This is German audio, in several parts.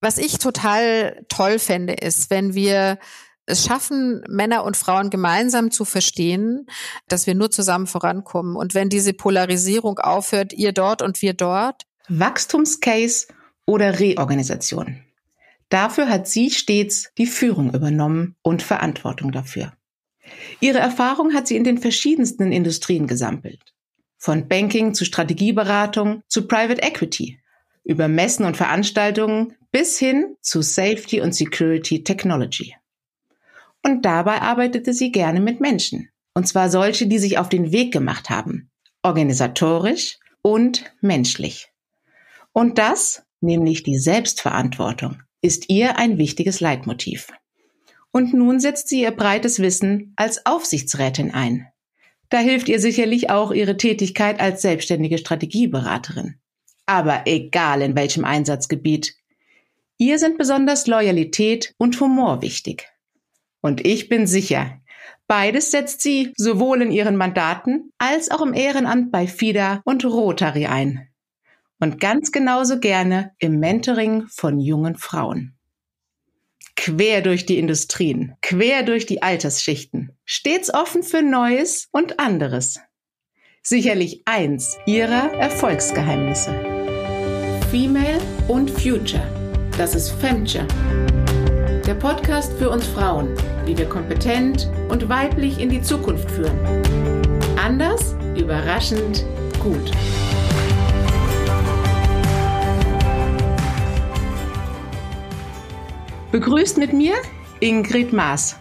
Was ich total toll fände, ist, wenn wir es schaffen, Männer und Frauen gemeinsam zu verstehen, dass wir nur zusammen vorankommen. Und wenn diese Polarisierung aufhört, ihr dort und wir dort. Wachstumscase oder Reorganisation. Dafür hat sie stets die Führung übernommen und Verantwortung dafür. Ihre Erfahrung hat sie in den verschiedensten Industrien gesammelt. Von Banking zu Strategieberatung zu Private Equity, über Messen und Veranstaltungen bis hin zu Safety und Security Technology. Und dabei arbeitete sie gerne mit Menschen. Und zwar solche, die sich auf den Weg gemacht haben. Organisatorisch und menschlich. Und das, nämlich die Selbstverantwortung, ist ihr ein wichtiges Leitmotiv. Und nun setzt sie ihr breites Wissen als Aufsichtsrätin ein. Da hilft ihr sicherlich auch ihre Tätigkeit als selbstständige Strategieberaterin. Aber egal in welchem Einsatzgebiet. Ihr sind besonders Loyalität und Humor wichtig. Und ich bin sicher, beides setzt sie sowohl in ihren Mandaten als auch im Ehrenamt bei FIDA und Rotary ein. Und ganz genauso gerne im Mentoring von jungen Frauen. Quer durch die Industrien, quer durch die Altersschichten, stets offen für Neues und anderes. Sicherlich eins ihrer Erfolgsgeheimnisse. Female und Future. Das ist Femture der Podcast für uns Frauen, wie wir kompetent und weiblich in die Zukunft führen. Anders, überraschend, gut. Begrüßt mit mir Ingrid Maas.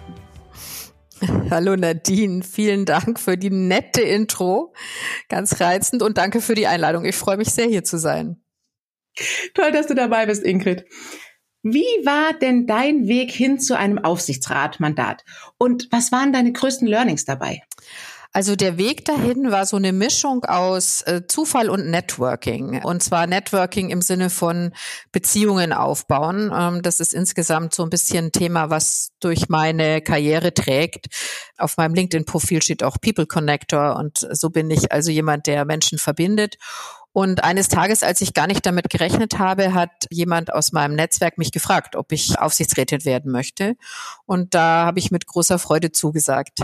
Hallo Nadine, vielen Dank für die nette Intro. Ganz reizend und danke für die Einladung. Ich freue mich sehr, hier zu sein. Toll, dass du dabei bist, Ingrid. Wie war denn dein Weg hin zu einem Aufsichtsratmandat? Und was waren deine größten Learnings dabei? Also der Weg dahin war so eine Mischung aus äh, Zufall und Networking. Und zwar Networking im Sinne von Beziehungen aufbauen. Ähm, das ist insgesamt so ein bisschen ein Thema, was durch meine Karriere trägt. Auf meinem LinkedIn-Profil steht auch People Connector und so bin ich also jemand, der Menschen verbindet. Und eines Tages, als ich gar nicht damit gerechnet habe, hat jemand aus meinem Netzwerk mich gefragt, ob ich Aufsichtsrätin werden möchte. Und da habe ich mit großer Freude zugesagt.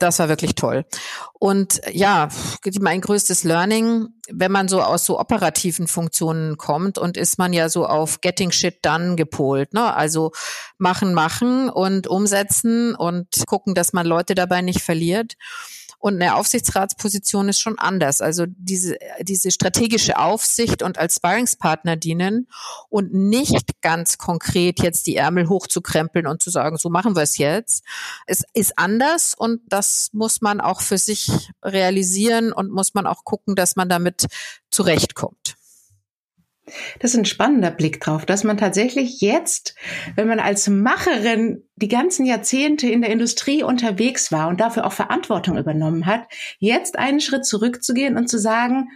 Das war wirklich toll. Und ja, mein größtes Learning, wenn man so aus so operativen Funktionen kommt und ist man ja so auf Getting Shit Done gepolt, ne? Also machen, machen und umsetzen und gucken, dass man Leute dabei nicht verliert. Und eine Aufsichtsratsposition ist schon anders. Also diese, diese strategische Aufsicht und als Sparringspartner dienen und nicht ganz konkret jetzt die Ärmel hochzukrempeln und zu sagen, so machen wir es jetzt. Es ist anders und das muss man auch für sich realisieren und muss man auch gucken, dass man damit zurechtkommt. Das ist ein spannender Blick drauf, dass man tatsächlich jetzt, wenn man als Macherin die ganzen Jahrzehnte in der Industrie unterwegs war und dafür auch Verantwortung übernommen hat, jetzt einen Schritt zurückzugehen und zu sagen,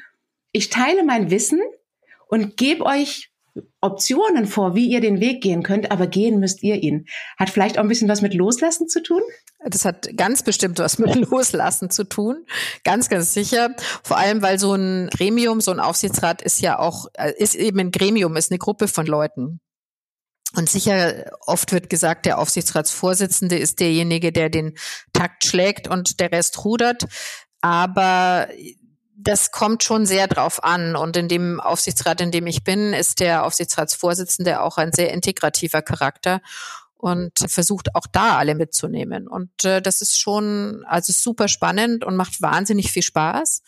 ich teile mein Wissen und gebe euch Optionen vor, wie ihr den Weg gehen könnt, aber gehen müsst ihr ihn. Hat vielleicht auch ein bisschen was mit Loslassen zu tun? Das hat ganz bestimmt was mit Loslassen zu tun. Ganz, ganz sicher. Vor allem, weil so ein Gremium, so ein Aufsichtsrat ist ja auch, äh, ist eben ein Gremium, ist eine Gruppe von Leuten. Und sicher, oft wird gesagt, der Aufsichtsratsvorsitzende ist derjenige, der den Takt schlägt und der Rest rudert. Aber das kommt schon sehr drauf an. Und in dem Aufsichtsrat, in dem ich bin, ist der Aufsichtsratsvorsitzende auch ein sehr integrativer Charakter und versucht auch da alle mitzunehmen. Und äh, das ist schon also super spannend und macht wahnsinnig viel Spaß.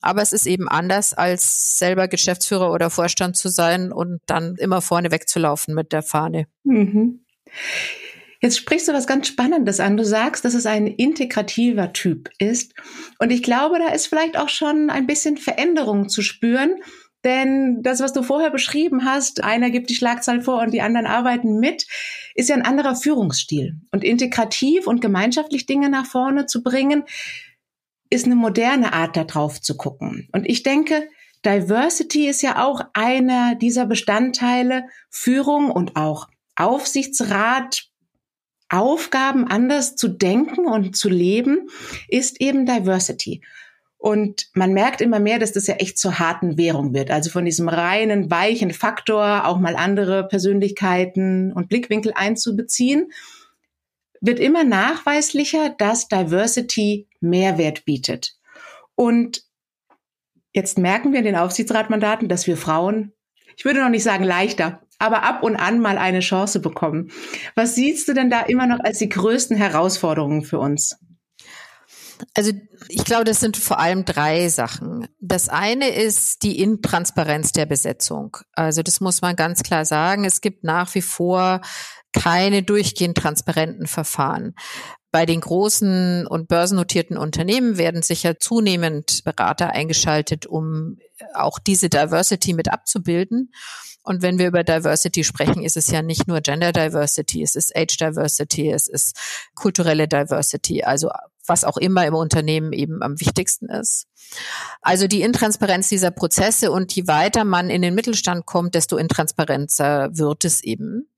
Aber es ist eben anders, als selber Geschäftsführer oder Vorstand zu sein und dann immer vorne wegzulaufen mit der Fahne. Mhm. Jetzt sprichst du was ganz Spannendes an. Du sagst, dass es ein integrativer Typ ist. Und ich glaube, da ist vielleicht auch schon ein bisschen Veränderung zu spüren. Denn das, was du vorher beschrieben hast, einer gibt die Schlagzahl vor und die anderen arbeiten mit, ist ja ein anderer Führungsstil. Und integrativ und gemeinschaftlich Dinge nach vorne zu bringen, ist eine moderne Art, da drauf zu gucken. Und ich denke, Diversity ist ja auch einer dieser Bestandteile, Führung und auch Aufsichtsrat, Aufgaben anders zu denken und zu leben, ist eben Diversity. Und man merkt immer mehr, dass das ja echt zur harten Währung wird. Also von diesem reinen, weichen Faktor auch mal andere Persönlichkeiten und Blickwinkel einzubeziehen, wird immer nachweislicher, dass Diversity Mehrwert bietet. Und jetzt merken wir in den Aufsichtsratmandaten, dass wir Frauen, ich würde noch nicht sagen leichter, aber ab und an mal eine Chance bekommen. Was siehst du denn da immer noch als die größten Herausforderungen für uns? Also ich glaube, das sind vor allem drei Sachen. Das eine ist die Intransparenz der Besetzung. Also das muss man ganz klar sagen. Es gibt nach wie vor keine durchgehend transparenten Verfahren. Bei den großen und börsennotierten Unternehmen werden sicher zunehmend Berater eingeschaltet, um auch diese Diversity mit abzubilden. Und wenn wir über Diversity sprechen, ist es ja nicht nur Gender Diversity, es ist Age Diversity, es ist kulturelle Diversity, also was auch immer im Unternehmen eben am wichtigsten ist. Also die Intransparenz dieser Prozesse und je weiter man in den Mittelstand kommt, desto intransparenter wird es eben.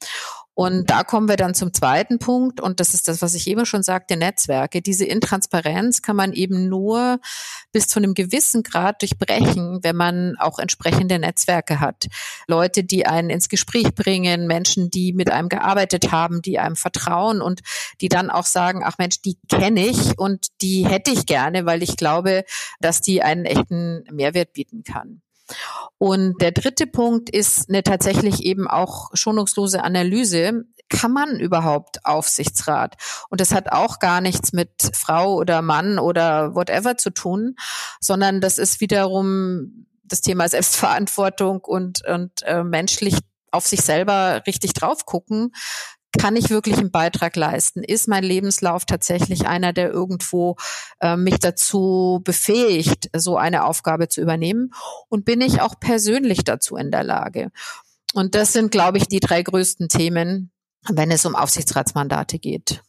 Und da kommen wir dann zum zweiten Punkt. Und das ist das, was ich eben schon sagte, Netzwerke. Diese Intransparenz kann man eben nur bis zu einem gewissen Grad durchbrechen, wenn man auch entsprechende Netzwerke hat. Leute, die einen ins Gespräch bringen, Menschen, die mit einem gearbeitet haben, die einem vertrauen und die dann auch sagen, ach Mensch, die kenne ich und die hätte ich gerne, weil ich glaube, dass die einen echten Mehrwert bieten kann. Und der dritte Punkt ist eine tatsächlich eben auch schonungslose Analyse. Kann man überhaupt Aufsichtsrat? Und das hat auch gar nichts mit Frau oder Mann oder whatever zu tun, sondern das ist wiederum das Thema Selbstverantwortung und, und äh, menschlich auf sich selber richtig drauf gucken kann ich wirklich einen Beitrag leisten? Ist mein Lebenslauf tatsächlich einer, der irgendwo äh, mich dazu befähigt, so eine Aufgabe zu übernehmen? Und bin ich auch persönlich dazu in der Lage? Und das sind, glaube ich, die drei größten Themen, wenn es um Aufsichtsratsmandate geht.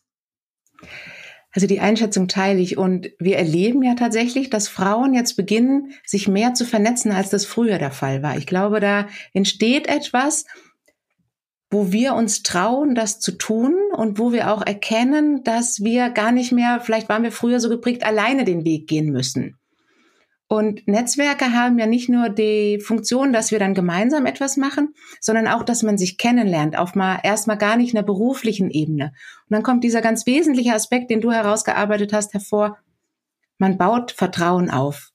Also die Einschätzung teile ich. Und wir erleben ja tatsächlich, dass Frauen jetzt beginnen, sich mehr zu vernetzen, als das früher der Fall war. Ich glaube, da entsteht etwas, wo wir uns trauen, das zu tun und wo wir auch erkennen, dass wir gar nicht mehr, vielleicht waren wir früher so geprägt, alleine den Weg gehen müssen. Und Netzwerke haben ja nicht nur die Funktion, dass wir dann gemeinsam etwas machen, sondern auch, dass man sich kennenlernt, auf mal erstmal gar nicht einer beruflichen Ebene. Und dann kommt dieser ganz wesentliche Aspekt, den du herausgearbeitet hast, hervor. Man baut Vertrauen auf.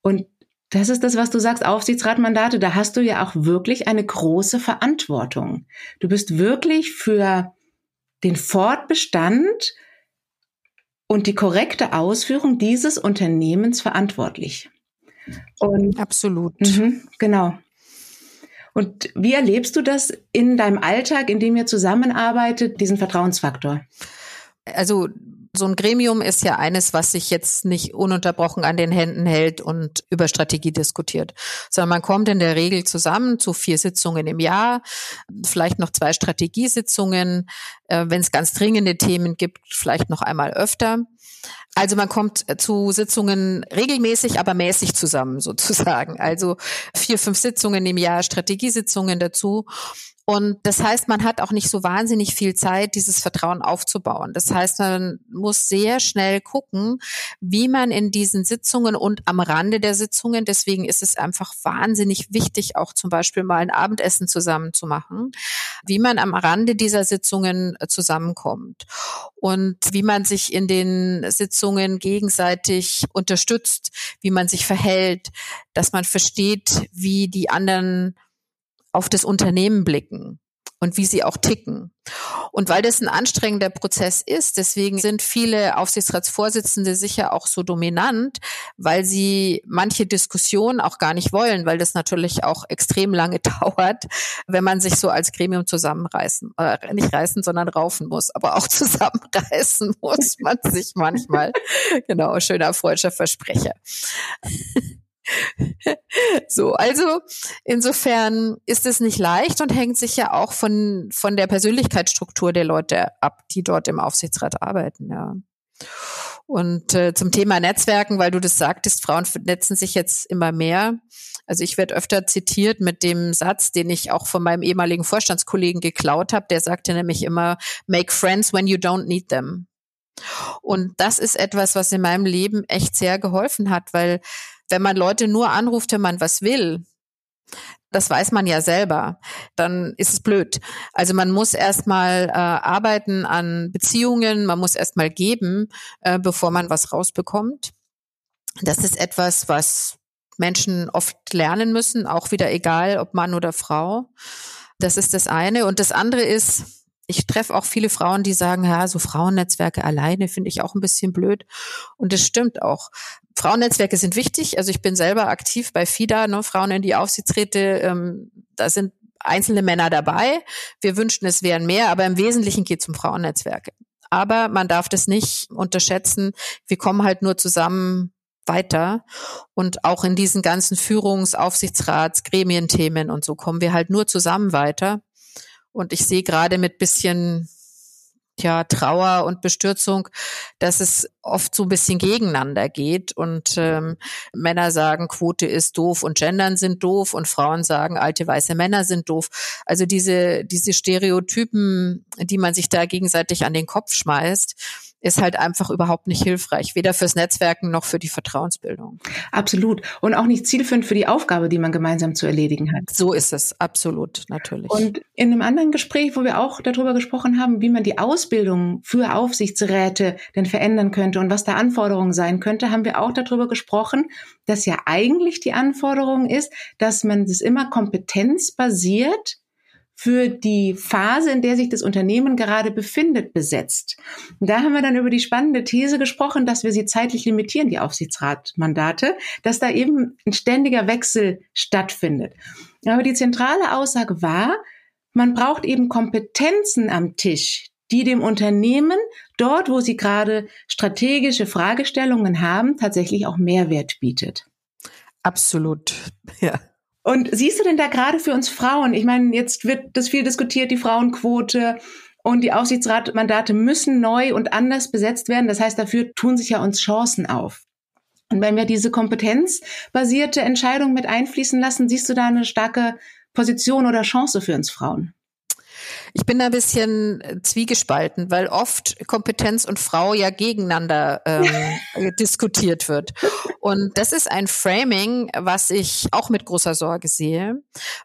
Und das ist das, was du sagst, Aufsichtsratmandate, da hast du ja auch wirklich eine große Verantwortung. Du bist wirklich für den Fortbestand und die korrekte Ausführung dieses Unternehmens verantwortlich. Und, Absolut. Mh, genau. Und wie erlebst du das in deinem Alltag, in dem ihr zusammenarbeitet, diesen Vertrauensfaktor? Also so ein Gremium ist ja eines, was sich jetzt nicht ununterbrochen an den Händen hält und über Strategie diskutiert, sondern man kommt in der Regel zusammen zu vier Sitzungen im Jahr, vielleicht noch zwei Strategiesitzungen, äh, wenn es ganz dringende Themen gibt, vielleicht noch einmal öfter. Also man kommt zu Sitzungen regelmäßig, aber mäßig zusammen sozusagen. Also vier, fünf Sitzungen im Jahr, Strategiesitzungen dazu. Und das heißt, man hat auch nicht so wahnsinnig viel Zeit, dieses Vertrauen aufzubauen. Das heißt, man muss sehr schnell gucken, wie man in diesen Sitzungen und am Rande der Sitzungen, deswegen ist es einfach wahnsinnig wichtig, auch zum Beispiel mal ein Abendessen zusammen zu machen, wie man am Rande dieser Sitzungen äh, zusammenkommt und wie man sich in den Sitzungen gegenseitig unterstützt, wie man sich verhält, dass man versteht, wie die anderen auf das Unternehmen blicken und wie sie auch ticken. Und weil das ein anstrengender Prozess ist, deswegen sind viele Aufsichtsratsvorsitzende sicher auch so dominant, weil sie manche Diskussionen auch gar nicht wollen, weil das natürlich auch extrem lange dauert, wenn man sich so als Gremium zusammenreißen, äh, nicht reißen, sondern raufen muss, aber auch zusammenreißen muss man sich manchmal. genau, schöner freudscher Versprecher. so, also insofern ist es nicht leicht und hängt sich ja auch von, von der Persönlichkeitsstruktur der Leute ab, die dort im Aufsichtsrat arbeiten, ja. Und äh, zum Thema Netzwerken, weil du das sagtest, Frauen vernetzen sich jetzt immer mehr. Also ich werde öfter zitiert mit dem Satz, den ich auch von meinem ehemaligen Vorstandskollegen geklaut habe. Der sagte nämlich immer, make friends when you don't need them. Und das ist etwas, was in meinem Leben echt sehr geholfen hat, weil wenn man Leute nur anruft, wenn man was will, das weiß man ja selber, dann ist es blöd. Also man muss erstmal äh, arbeiten an Beziehungen, man muss erstmal geben, äh, bevor man was rausbekommt. Das ist etwas, was Menschen oft lernen müssen, auch wieder egal, ob Mann oder Frau. Das ist das eine. Und das andere ist, ich treffe auch viele Frauen, die sagen, ja, so Frauennetzwerke alleine finde ich auch ein bisschen blöd. Und das stimmt auch. Frauennetzwerke sind wichtig. Also ich bin selber aktiv bei FIDA, ne, Frauen in die Aufsichtsräte. Ähm, da sind einzelne Männer dabei. Wir wünschten, es wären mehr, aber im Wesentlichen geht es um Frauennetzwerke. Aber man darf das nicht unterschätzen. Wir kommen halt nur zusammen weiter. Und auch in diesen ganzen Führungs-, Aufsichtsrats-, Gremienthemen und so kommen wir halt nur zusammen weiter. Und ich sehe gerade mit bisschen ja, Trauer und Bestürzung, dass es oft so ein bisschen gegeneinander geht und ähm, Männer sagen, Quote ist doof und Gendern sind doof und Frauen sagen, alte weiße Männer sind doof. Also diese, diese Stereotypen, die man sich da gegenseitig an den Kopf schmeißt, ist halt einfach überhaupt nicht hilfreich, weder fürs Netzwerken noch für die Vertrauensbildung. Absolut. Und auch nicht zielführend für die Aufgabe, die man gemeinsam zu erledigen hat. So ist es, absolut, natürlich. Und in einem anderen Gespräch, wo wir auch darüber gesprochen haben, wie man die Ausbildung für Aufsichtsräte denn verändern könnte und was da Anforderungen sein könnte, haben wir auch darüber gesprochen, dass ja eigentlich die Anforderung ist, dass man das immer kompetenzbasiert für die Phase, in der sich das Unternehmen gerade befindet, besetzt. Und da haben wir dann über die spannende These gesprochen, dass wir sie zeitlich limitieren, die Aufsichtsratmandate, dass da eben ein ständiger Wechsel stattfindet. Aber die zentrale Aussage war, man braucht eben Kompetenzen am Tisch, die dem Unternehmen dort, wo sie gerade strategische Fragestellungen haben, tatsächlich auch Mehrwert bietet. Absolut, ja. Und siehst du denn da gerade für uns Frauen, ich meine, jetzt wird das viel diskutiert, die Frauenquote und die Aufsichtsratmandate müssen neu und anders besetzt werden. Das heißt, dafür tun sich ja uns Chancen auf. Und wenn wir diese kompetenzbasierte Entscheidung mit einfließen lassen, siehst du da eine starke Position oder Chance für uns Frauen? Ich bin da ein bisschen äh, zwiegespalten, weil oft Kompetenz und Frau ja gegeneinander ähm, diskutiert wird. Und das ist ein Framing, was ich auch mit großer Sorge sehe,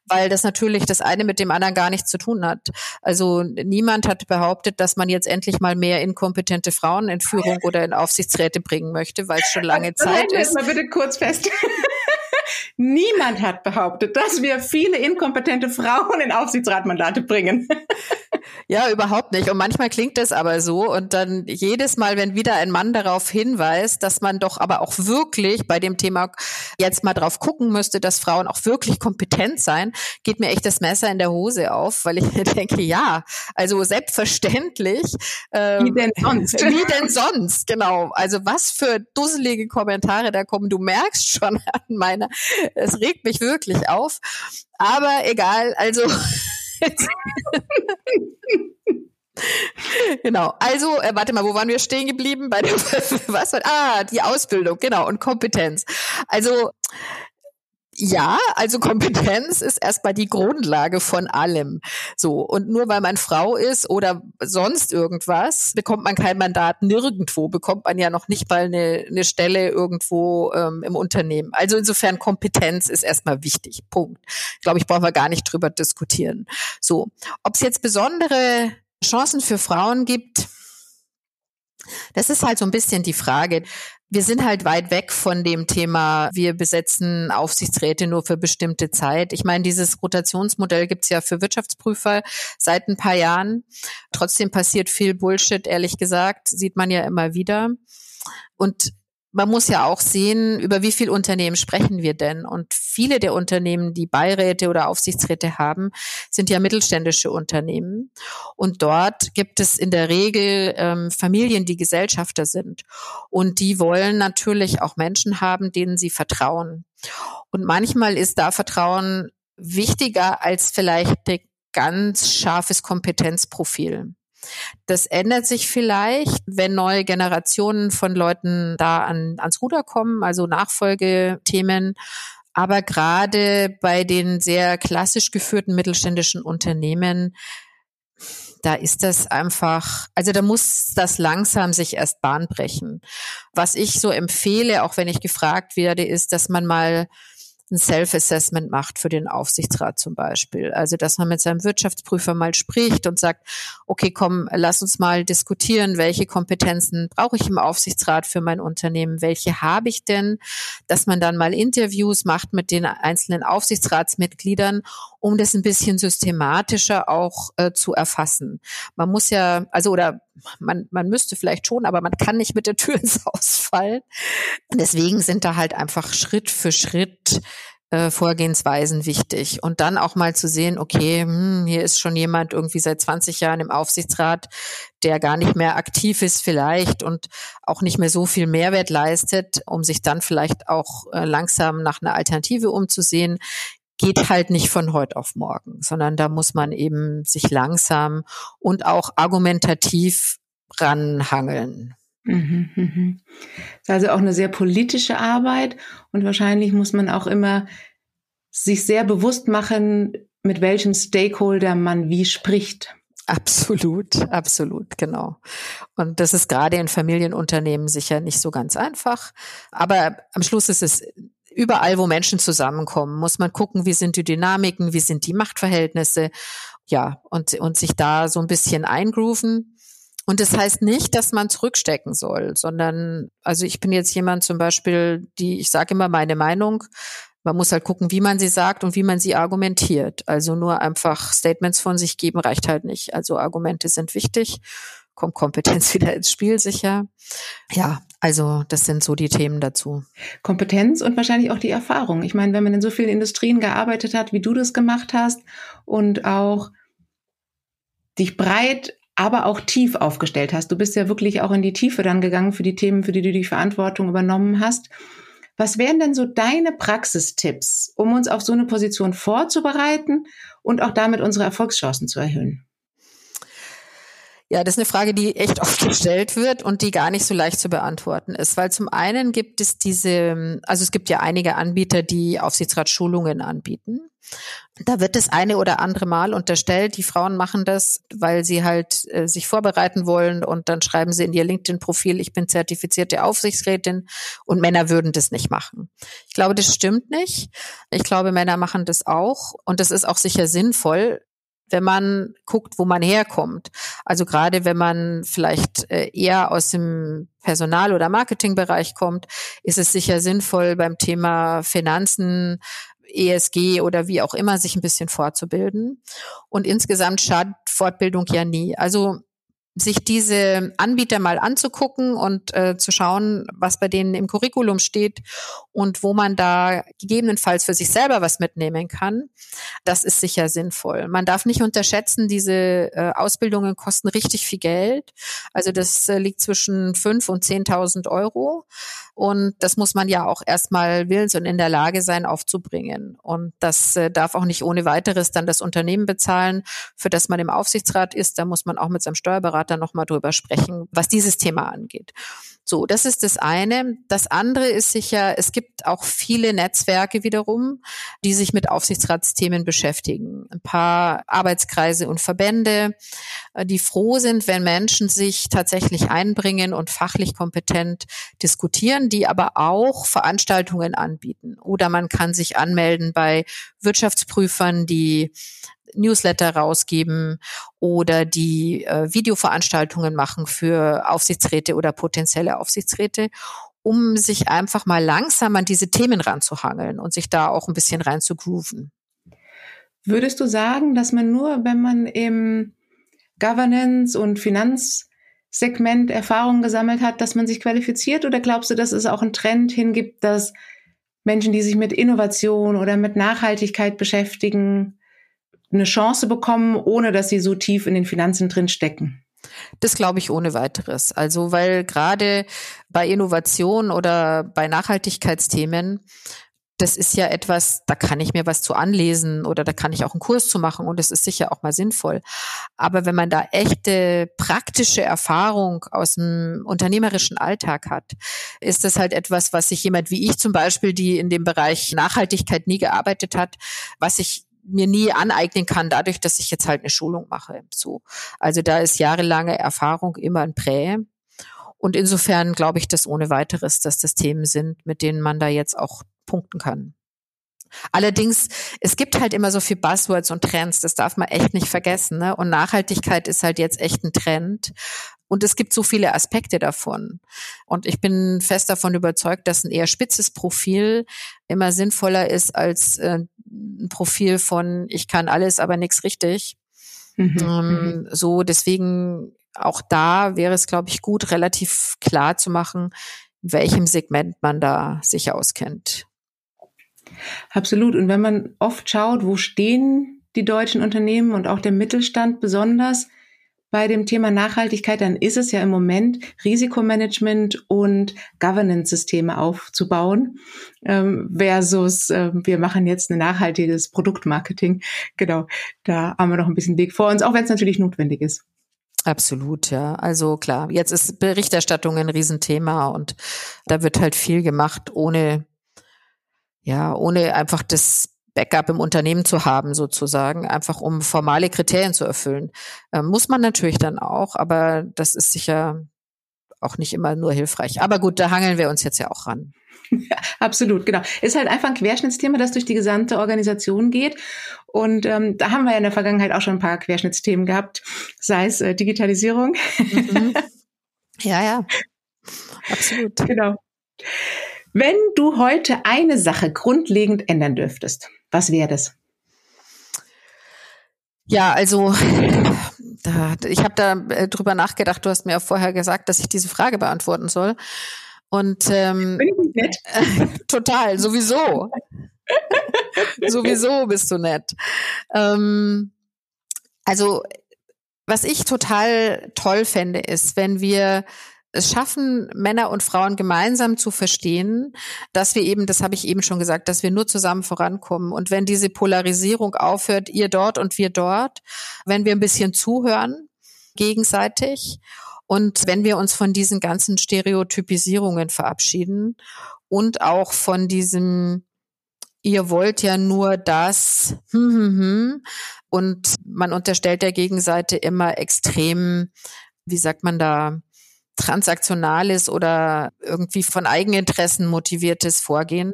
weil das natürlich das eine mit dem anderen gar nichts zu tun hat. Also niemand hat behauptet, dass man jetzt endlich mal mehr inkompetente Frauen in Führung oder in Aufsichtsräte bringen möchte, weil es schon lange Zeit ist. Mal bitte kurz fest. Niemand hat behauptet, dass wir viele inkompetente Frauen in Aufsichtsratmandate bringen. Ja, überhaupt nicht. Und manchmal klingt das aber so. Und dann jedes Mal, wenn wieder ein Mann darauf hinweist, dass man doch aber auch wirklich bei dem Thema jetzt mal drauf gucken müsste, dass Frauen auch wirklich kompetent sein, geht mir echt das Messer in der Hose auf, weil ich denke, ja, also selbstverständlich. Ähm, wie denn sonst? Wie denn sonst, genau. Also was für dusselige Kommentare da kommen. Du merkst schon an meiner, es regt mich wirklich auf. Aber egal, also genau. Also, äh, warte mal, wo waren wir stehen geblieben? Bei der, was ah, die Ausbildung, genau, und Kompetenz. Also, ja, also Kompetenz ist erstmal die Grundlage von allem. So. Und nur weil man Frau ist oder sonst irgendwas, bekommt man kein Mandat nirgendwo, bekommt man ja noch nicht mal eine, eine Stelle irgendwo ähm, im Unternehmen. Also insofern Kompetenz ist erstmal wichtig. Punkt. Ich glaube, ich brauche wir gar nicht drüber diskutieren. So. Ob es jetzt besondere Chancen für Frauen gibt, das ist halt so ein bisschen die Frage. Wir sind halt weit weg von dem Thema, wir besetzen Aufsichtsräte nur für bestimmte Zeit. Ich meine, dieses Rotationsmodell gibt's ja für Wirtschaftsprüfer seit ein paar Jahren. Trotzdem passiert viel Bullshit, ehrlich gesagt, sieht man ja immer wieder. Und man muss ja auch sehen, über wie viele Unternehmen sprechen wir denn? Und viele der Unternehmen, die Beiräte oder Aufsichtsräte haben, sind ja mittelständische Unternehmen. Und dort gibt es in der Regel ähm, Familien, die Gesellschafter sind. Und die wollen natürlich auch Menschen haben, denen sie vertrauen. Und manchmal ist da Vertrauen wichtiger als vielleicht ein ganz scharfes Kompetenzprofil. Das ändert sich vielleicht, wenn neue Generationen von Leuten da an, ans Ruder kommen, also Nachfolgethemen. Aber gerade bei den sehr klassisch geführten mittelständischen Unternehmen da ist das einfach, also da muss das langsam sich erst Bahn brechen. Was ich so empfehle, auch wenn ich gefragt werde, ist, dass man mal ein Self-Assessment macht für den Aufsichtsrat zum Beispiel. Also, dass man mit seinem Wirtschaftsprüfer mal spricht und sagt, okay, komm, lass uns mal diskutieren, welche Kompetenzen brauche ich im Aufsichtsrat für mein Unternehmen, welche habe ich denn, dass man dann mal Interviews macht mit den einzelnen Aufsichtsratsmitgliedern, um das ein bisschen systematischer auch äh, zu erfassen. Man muss ja, also oder man, man müsste vielleicht schon, aber man kann nicht mit der Tür ins Haus fallen. Deswegen sind da halt einfach Schritt für Schritt äh, Vorgehensweisen wichtig. Und dann auch mal zu sehen, okay, hm, hier ist schon jemand irgendwie seit 20 Jahren im Aufsichtsrat, der gar nicht mehr aktiv ist vielleicht und auch nicht mehr so viel Mehrwert leistet, um sich dann vielleicht auch äh, langsam nach einer Alternative umzusehen geht halt nicht von heute auf morgen, sondern da muss man eben sich langsam und auch argumentativ ranhangeln. Mhm, mhm. Das ist also auch eine sehr politische Arbeit und wahrscheinlich muss man auch immer sich sehr bewusst machen, mit welchen Stakeholder man wie spricht. Absolut, absolut, genau. Und das ist gerade in Familienunternehmen sicher nicht so ganz einfach. Aber am Schluss ist es überall, wo Menschen zusammenkommen, muss man gucken, wie sind die Dynamiken, wie sind die Machtverhältnisse, ja, und, und sich da so ein bisschen eingrooven. Und das heißt nicht, dass man zurückstecken soll, sondern, also ich bin jetzt jemand zum Beispiel, die, ich sage immer meine Meinung, man muss halt gucken, wie man sie sagt und wie man sie argumentiert. Also nur einfach Statements von sich geben reicht halt nicht. Also Argumente sind wichtig kommt Kompetenz wieder ins Spiel sicher. Ja, also das sind so die Themen dazu. Kompetenz und wahrscheinlich auch die Erfahrung. Ich meine, wenn man in so vielen Industrien gearbeitet hat, wie du das gemacht hast und auch dich breit, aber auch tief aufgestellt hast. Du bist ja wirklich auch in die Tiefe dann gegangen für die Themen, für die du die Verantwortung übernommen hast. Was wären denn so deine Praxistipps, um uns auf so eine Position vorzubereiten und auch damit unsere Erfolgschancen zu erhöhen? Ja, das ist eine Frage, die echt oft gestellt wird und die gar nicht so leicht zu beantworten ist, weil zum einen gibt es diese, also es gibt ja einige Anbieter, die Aufsichtsratsschulungen anbieten. Da wird das eine oder andere Mal unterstellt, die Frauen machen das, weil sie halt äh, sich vorbereiten wollen und dann schreiben sie in ihr LinkedIn-Profil, ich bin zertifizierte Aufsichtsrätin und Männer würden das nicht machen. Ich glaube, das stimmt nicht. Ich glaube, Männer machen das auch und das ist auch sicher sinnvoll, wenn man guckt, wo man herkommt. Also gerade wenn man vielleicht äh, eher aus dem Personal- oder Marketingbereich kommt, ist es sicher sinnvoll beim Thema Finanzen, ESG oder wie auch immer sich ein bisschen fortzubilden. Und insgesamt schadet Fortbildung ja nie. Also sich diese Anbieter mal anzugucken und äh, zu schauen, was bei denen im Curriculum steht und wo man da gegebenenfalls für sich selber was mitnehmen kann, das ist sicher sinnvoll. Man darf nicht unterschätzen, diese äh, Ausbildungen kosten richtig viel Geld. Also das äh, liegt zwischen fünf und zehntausend Euro. Und das muss man ja auch erstmal willens und in der Lage sein, aufzubringen. Und das äh, darf auch nicht ohne weiteres dann das Unternehmen bezahlen, für das man im Aufsichtsrat ist. Da muss man auch mit seinem Steuerberater nochmal drüber sprechen, was dieses Thema angeht. So, das ist das eine. Das andere ist sicher, es gibt auch viele Netzwerke wiederum, die sich mit Aufsichtsratsthemen beschäftigen. Ein paar Arbeitskreise und Verbände, äh, die froh sind, wenn Menschen sich tatsächlich einbringen und fachlich kompetent diskutieren, die aber auch Veranstaltungen anbieten. Oder man kann sich anmelden bei Wirtschaftsprüfern, die Newsletter rausgeben oder die äh, Videoveranstaltungen machen für Aufsichtsräte oder potenzielle Aufsichtsräte, um sich einfach mal langsam an diese Themen ranzuhangeln und sich da auch ein bisschen rein zu grooven. Würdest du sagen, dass man nur, wenn man im Governance und Finanzsegment Erfahrungen gesammelt hat, dass man sich qualifiziert? Oder glaubst du, dass es auch einen Trend hingibt, dass Menschen, die sich mit Innovation oder mit Nachhaltigkeit beschäftigen, eine Chance bekommen, ohne dass sie so tief in den Finanzen drin stecken? Das glaube ich ohne weiteres. Also, weil gerade bei Innovation oder bei Nachhaltigkeitsthemen das ist ja etwas, da kann ich mir was zu anlesen oder da kann ich auch einen Kurs zu machen und das ist sicher auch mal sinnvoll. Aber wenn man da echte praktische Erfahrung aus dem unternehmerischen Alltag hat, ist das halt etwas, was sich jemand wie ich zum Beispiel, die in dem Bereich Nachhaltigkeit nie gearbeitet hat, was ich mir nie aneignen kann, dadurch, dass ich jetzt halt eine Schulung mache. So. Also da ist jahrelange Erfahrung immer ein Prä. Und insofern glaube ich das ohne weiteres, dass das Themen sind, mit denen man da jetzt auch punkten kann. Allerdings, es gibt halt immer so viel Buzzwords und Trends, das darf man echt nicht vergessen. Ne? Und Nachhaltigkeit ist halt jetzt echt ein Trend. Und es gibt so viele Aspekte davon. Und ich bin fest davon überzeugt, dass ein eher spitzes Profil immer sinnvoller ist als äh, ein Profil von ich kann alles, aber nichts richtig. Mhm. Ähm, mhm. so, deswegen auch da wäre es, glaube ich, gut, relativ klar zu machen, welchem Segment man da sich auskennt. Absolut. Und wenn man oft schaut, wo stehen die deutschen Unternehmen und auch der Mittelstand besonders bei dem Thema Nachhaltigkeit, dann ist es ja im Moment Risikomanagement und Governance-Systeme aufzubauen ähm, versus äh, wir machen jetzt ein nachhaltiges Produktmarketing. Genau, da haben wir noch ein bisschen Weg vor uns, auch wenn es natürlich notwendig ist. Absolut, ja. Also klar, jetzt ist Berichterstattung ein Riesenthema und da wird halt viel gemacht, ohne ja, ohne einfach das Backup im Unternehmen zu haben, sozusagen, einfach um formale Kriterien zu erfüllen. Ähm, muss man natürlich dann auch, aber das ist sicher auch nicht immer nur hilfreich. Aber gut, da hangeln wir uns jetzt ja auch ran. Ja, absolut, genau. Ist halt einfach ein Querschnittsthema, das durch die gesamte Organisation geht. Und ähm, da haben wir ja in der Vergangenheit auch schon ein paar Querschnittsthemen gehabt, sei es äh, Digitalisierung. Mhm. Ja, ja, absolut. Genau. Wenn du heute eine Sache grundlegend ändern dürftest, was wäre das? Ja, also da, ich habe da äh, drüber nachgedacht. Du hast mir auch vorher gesagt, dass ich diese Frage beantworten soll. Und ähm, Bin ich nett? Total, sowieso. sowieso bist du nett. Ähm, also was ich total toll fände, ist, wenn wir es schaffen, Männer und Frauen gemeinsam zu verstehen, dass wir eben, das habe ich eben schon gesagt, dass wir nur zusammen vorankommen. Und wenn diese Polarisierung aufhört, ihr dort und wir dort, wenn wir ein bisschen zuhören gegenseitig und wenn wir uns von diesen ganzen Stereotypisierungen verabschieden und auch von diesem ihr wollt ja nur das hm, hm, hm, und man unterstellt der Gegenseite immer extrem, wie sagt man da, transaktionales oder irgendwie von Eigeninteressen motiviertes Vorgehen.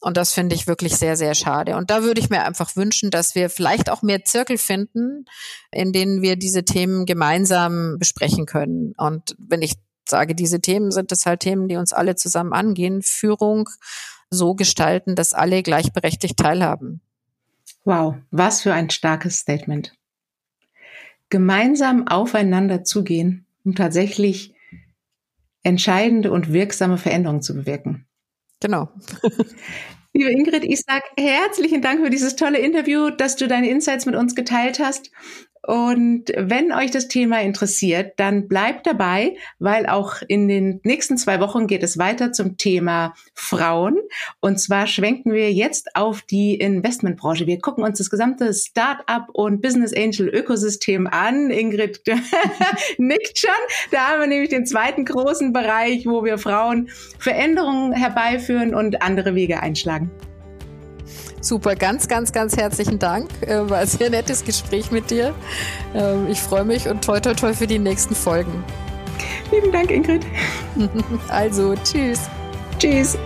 Und das finde ich wirklich sehr, sehr schade. Und da würde ich mir einfach wünschen, dass wir vielleicht auch mehr Zirkel finden, in denen wir diese Themen gemeinsam besprechen können. Und wenn ich sage, diese Themen sind es halt Themen, die uns alle zusammen angehen. Führung so gestalten, dass alle gleichberechtigt teilhaben. Wow, was für ein starkes Statement. Gemeinsam aufeinander zugehen, um tatsächlich entscheidende und wirksame Veränderungen zu bewirken. Genau. Liebe Ingrid, ich sage herzlichen Dank für dieses tolle Interview, dass du deine Insights mit uns geteilt hast. Und wenn euch das Thema interessiert, dann bleibt dabei, weil auch in den nächsten zwei Wochen geht es weiter zum Thema Frauen. Und zwar schwenken wir jetzt auf die Investmentbranche. Wir gucken uns das gesamte Start-up und Business Angel Ökosystem an. Ingrid nickt schon. Da haben wir nämlich den zweiten großen Bereich, wo wir Frauen Veränderungen herbeiführen und andere Wege einschlagen. Super, ganz, ganz, ganz herzlichen Dank. Äh, war ein sehr nettes Gespräch mit dir. Ähm, ich freue mich und toi, toi, toi für die nächsten Folgen. Lieben Dank, Ingrid. Also, tschüss. Tschüss.